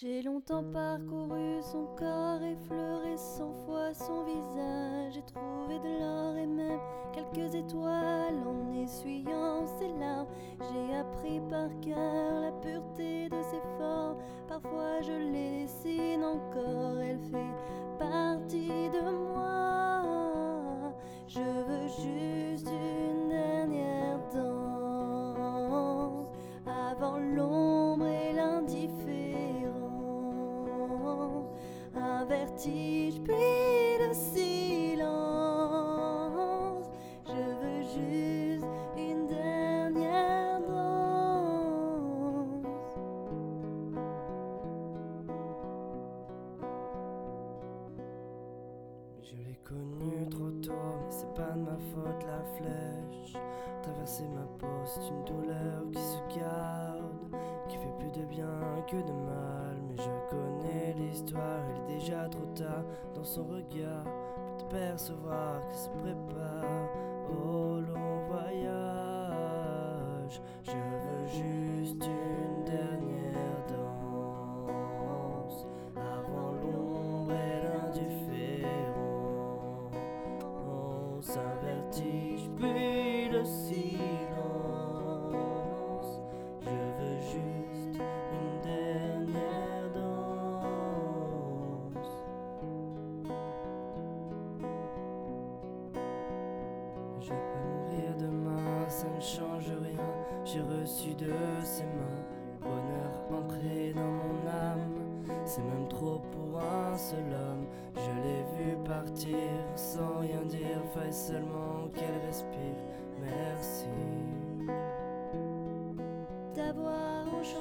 J'ai longtemps parcouru son corps, effleuré cent fois son visage. J'ai trouvé de l'or et même quelques étoiles en essuyant ses larmes. J'ai appris par cœur la pureté de ses formes. Parfois je les dessine encore, elle fait partie de moi. Vertige puis le silence. Je veux juste une dernière danse. Je l'ai connu trop tôt, mais c'est pas de ma faute la flèche. Traverser ma peau, c'est une douleur qui se garde, qui fait plus de bien que de mal. Mais je connais il est déjà trop tard. Dans son regard, peut percevoir qu'il se prépare au long voyage. Je veux juste une dernière danse avant l'ombre et l'indifférence. Un vertige puis le silence. ça ne change rien. J'ai reçu de ses mains le bonheur ancré dans mon âme. C'est même trop pour un seul homme. Je l'ai vu partir sans rien dire, faille seulement qu'elle respire. Merci d'avoir enchanté.